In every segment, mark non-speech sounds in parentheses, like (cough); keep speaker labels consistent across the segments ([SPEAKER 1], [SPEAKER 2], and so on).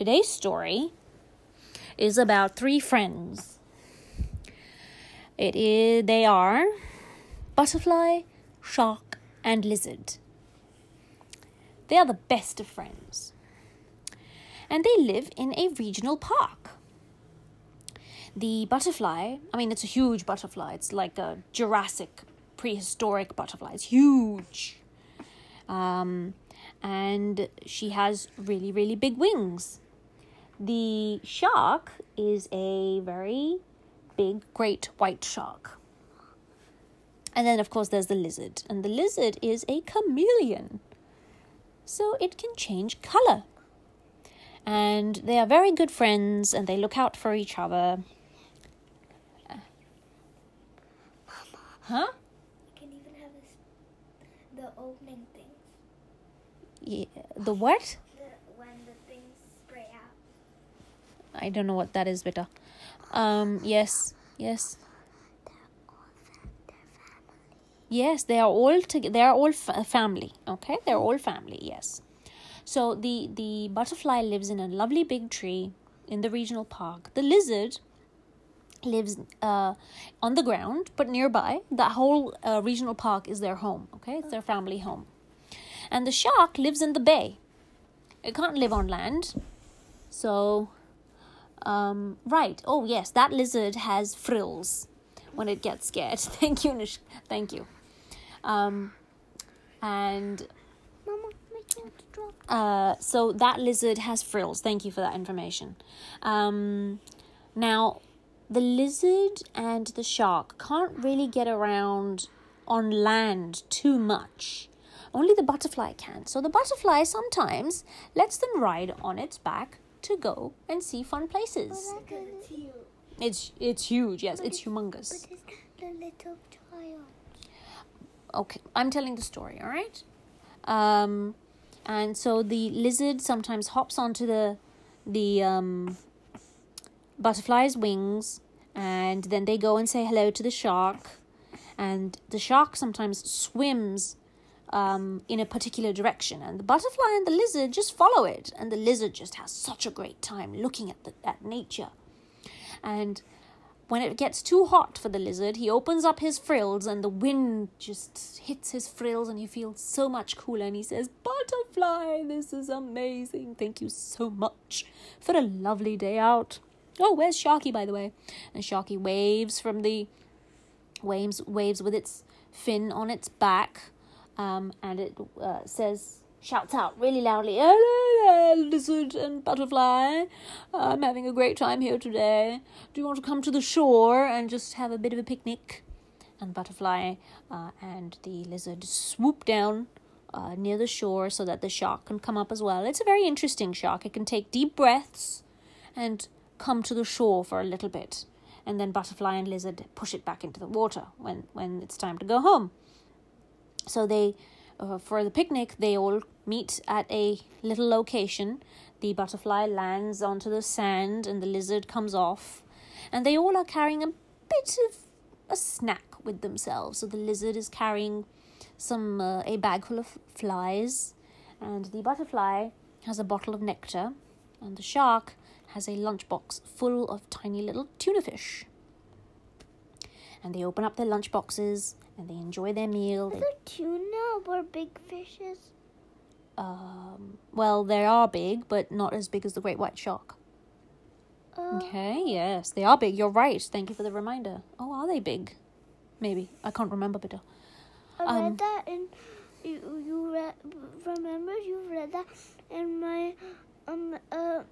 [SPEAKER 1] Today's story is about three friends. It is they are butterfly, shark, and lizard. They are the best of friends. And they live in a regional park. The butterfly, I mean, it's a huge butterfly. It's like a Jurassic prehistoric butterfly. It's huge. Um, and she has really, really big wings. The shark is a very big, great white shark. And then, of course, there's the lizard. And the lizard is a chameleon. So it can change color. And they are very good friends and they look out for each other. Huh?
[SPEAKER 2] You can even have this, the opening things.
[SPEAKER 1] Yeah, the what?
[SPEAKER 2] The, when the things spray out.
[SPEAKER 1] I don't know what that is, beta. Um, yes, yes. Yes, they are all together. They are all fa- family. Okay, they're all family. Yes. So the the butterfly lives in a lovely big tree in the regional park. The lizard lives uh, on the ground, but nearby. That whole uh, regional park is their home. Okay, it's their family home. And the shark lives in the bay. It can't live on land. So, um, right. Oh, yes, that lizard has frills when it gets scared. (laughs) Thank you, Nish. Thank you. Um, and
[SPEAKER 2] Mama, make it drop.
[SPEAKER 1] uh, so that lizard has frills. Thank you for that information. Um, now, the lizard and the shark can't really get around on land too much. Only the butterfly can. So the butterfly sometimes lets them ride on its back to go and see fun places.
[SPEAKER 2] Because it's.
[SPEAKER 1] It's huge. Yes, it's humongous.
[SPEAKER 2] But it's the little child.
[SPEAKER 1] okay i'm telling the story all right um and so the lizard sometimes hops onto the the um butterfly's wings and then they go and say hello to the shark and the shark sometimes swims um, in a particular direction and the butterfly and the lizard just follow it and the lizard just has such a great time looking at the, at nature and when it gets too hot for the lizard, he opens up his frills and the wind just hits his frills and he feels so much cooler and he says, Butterfly, this is amazing. Thank you so much for a lovely day out. Oh, where's Sharky, by the way? And Sharky waves from the waves waves with its fin on its back, um, and it uh, says shouts out really loudly, "Hello lizard and butterfly! I'm having a great time here today. Do you want to come to the shore and just have a bit of a picnic?" And butterfly uh, and the lizard swoop down. Uh, near the shore so that the shark can come up as well. It's a very interesting shark. It can take deep breaths and come to the shore for a little bit and then butterfly and lizard push it back into the water when when it's time to go home so they uh, for the picnic they all meet at a little location. The butterfly lands onto the sand and the lizard comes off. And they all are carrying a bit of a snack with themselves. So the lizard is carrying some uh, a bag full of flies. And the butterfly has a bottle of nectar. And the shark has a lunchbox full of tiny little tuna fish. And they open up their lunchboxes and they enjoy their meal.
[SPEAKER 2] Is there tuna or big fishes?
[SPEAKER 1] um, well, they are big, but not as big as the great white shark.
[SPEAKER 2] Uh,
[SPEAKER 1] Okay, yes, they are big. You're right. Thank you for the reminder. Oh, are they big? Maybe I can't remember, but uh,
[SPEAKER 2] I
[SPEAKER 1] um,
[SPEAKER 2] read that in you. You read. Remember, you read that in my um uh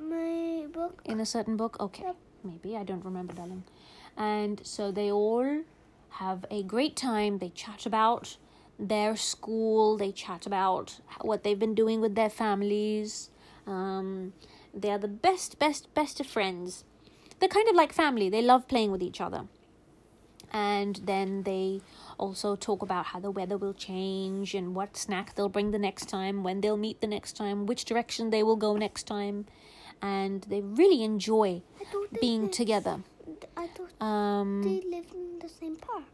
[SPEAKER 2] my book.
[SPEAKER 1] in a certain book. Okay,
[SPEAKER 2] Yep.
[SPEAKER 1] maybe I don't remember, darling. And so they all have a great time. They chat about their school. They chat about what they've been doing with their families. Um, they are the best, best, best of friends. They're kind of like family. They love playing with each other. And then they also talk about how the weather will change and what snack they'll bring the next time, when they'll meet the next time, which direction they will go next time. And they really enjoy
[SPEAKER 2] I thought they
[SPEAKER 1] being together.
[SPEAKER 2] I thought
[SPEAKER 1] Um,
[SPEAKER 2] they lived in the same park.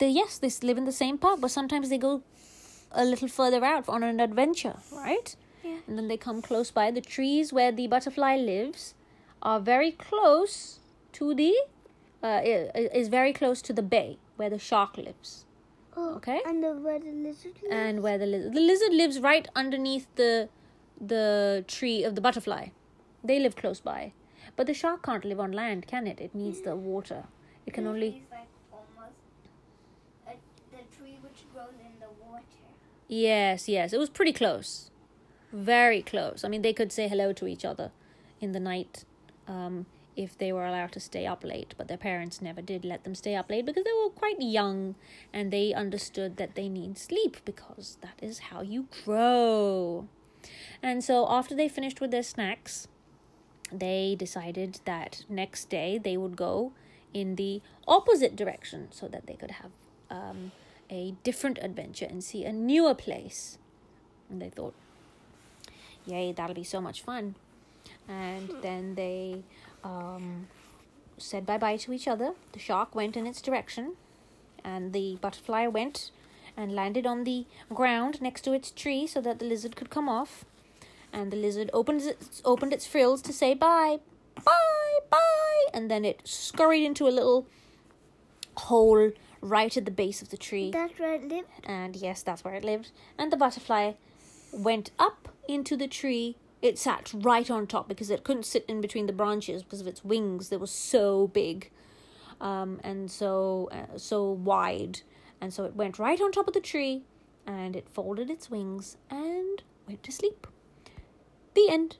[SPEAKER 1] they yes, they live in the same park, but sometimes they go a little further out on an adventure, right?
[SPEAKER 2] Yeah.
[SPEAKER 1] and then they come close by. The trees where the butterfly lives are very close to the uh, is very close to the bay where the shark lives,
[SPEAKER 2] Oh,
[SPEAKER 1] Okay.
[SPEAKER 2] And the, where the lizard lives?
[SPEAKER 1] and where the lizard the lizard lives right underneath the the tree of the butterfly. They live close by, but the shark can't live on land, can it? It needs the water. It can only
[SPEAKER 3] like almost a, the tree which grows in the water.
[SPEAKER 1] Yes, yes. It was pretty close. Very close. I mean, they could say hello to each other in the night um, if they were allowed to stay up late, but their parents never did let them stay up late because they were quite young and they understood that they need sleep because that is how you grow. And so, after they finished with their snacks, they decided that next day they would go in the opposite direction so that they could have um, a different adventure and see a newer place. And they thought, yay, that'll be so much fun. And then they um, said bye bye to each other. The shark went in its direction, and the butterfly went and landed on the ground next to its tree so that the lizard could come off. And the lizard opened its, opened its frills to say bye, bye, bye, and then it scurried into a little hole right at the base of the tree.
[SPEAKER 2] That's where it lived.
[SPEAKER 1] And yes, that's where it lived. And the butterfly went up into the tree. It sat right on top because it couldn't sit in between the branches because of its wings. They were so big, um, and so uh, so wide, and so it went right on top of the tree, and it folded its wings and went to sleep. The end.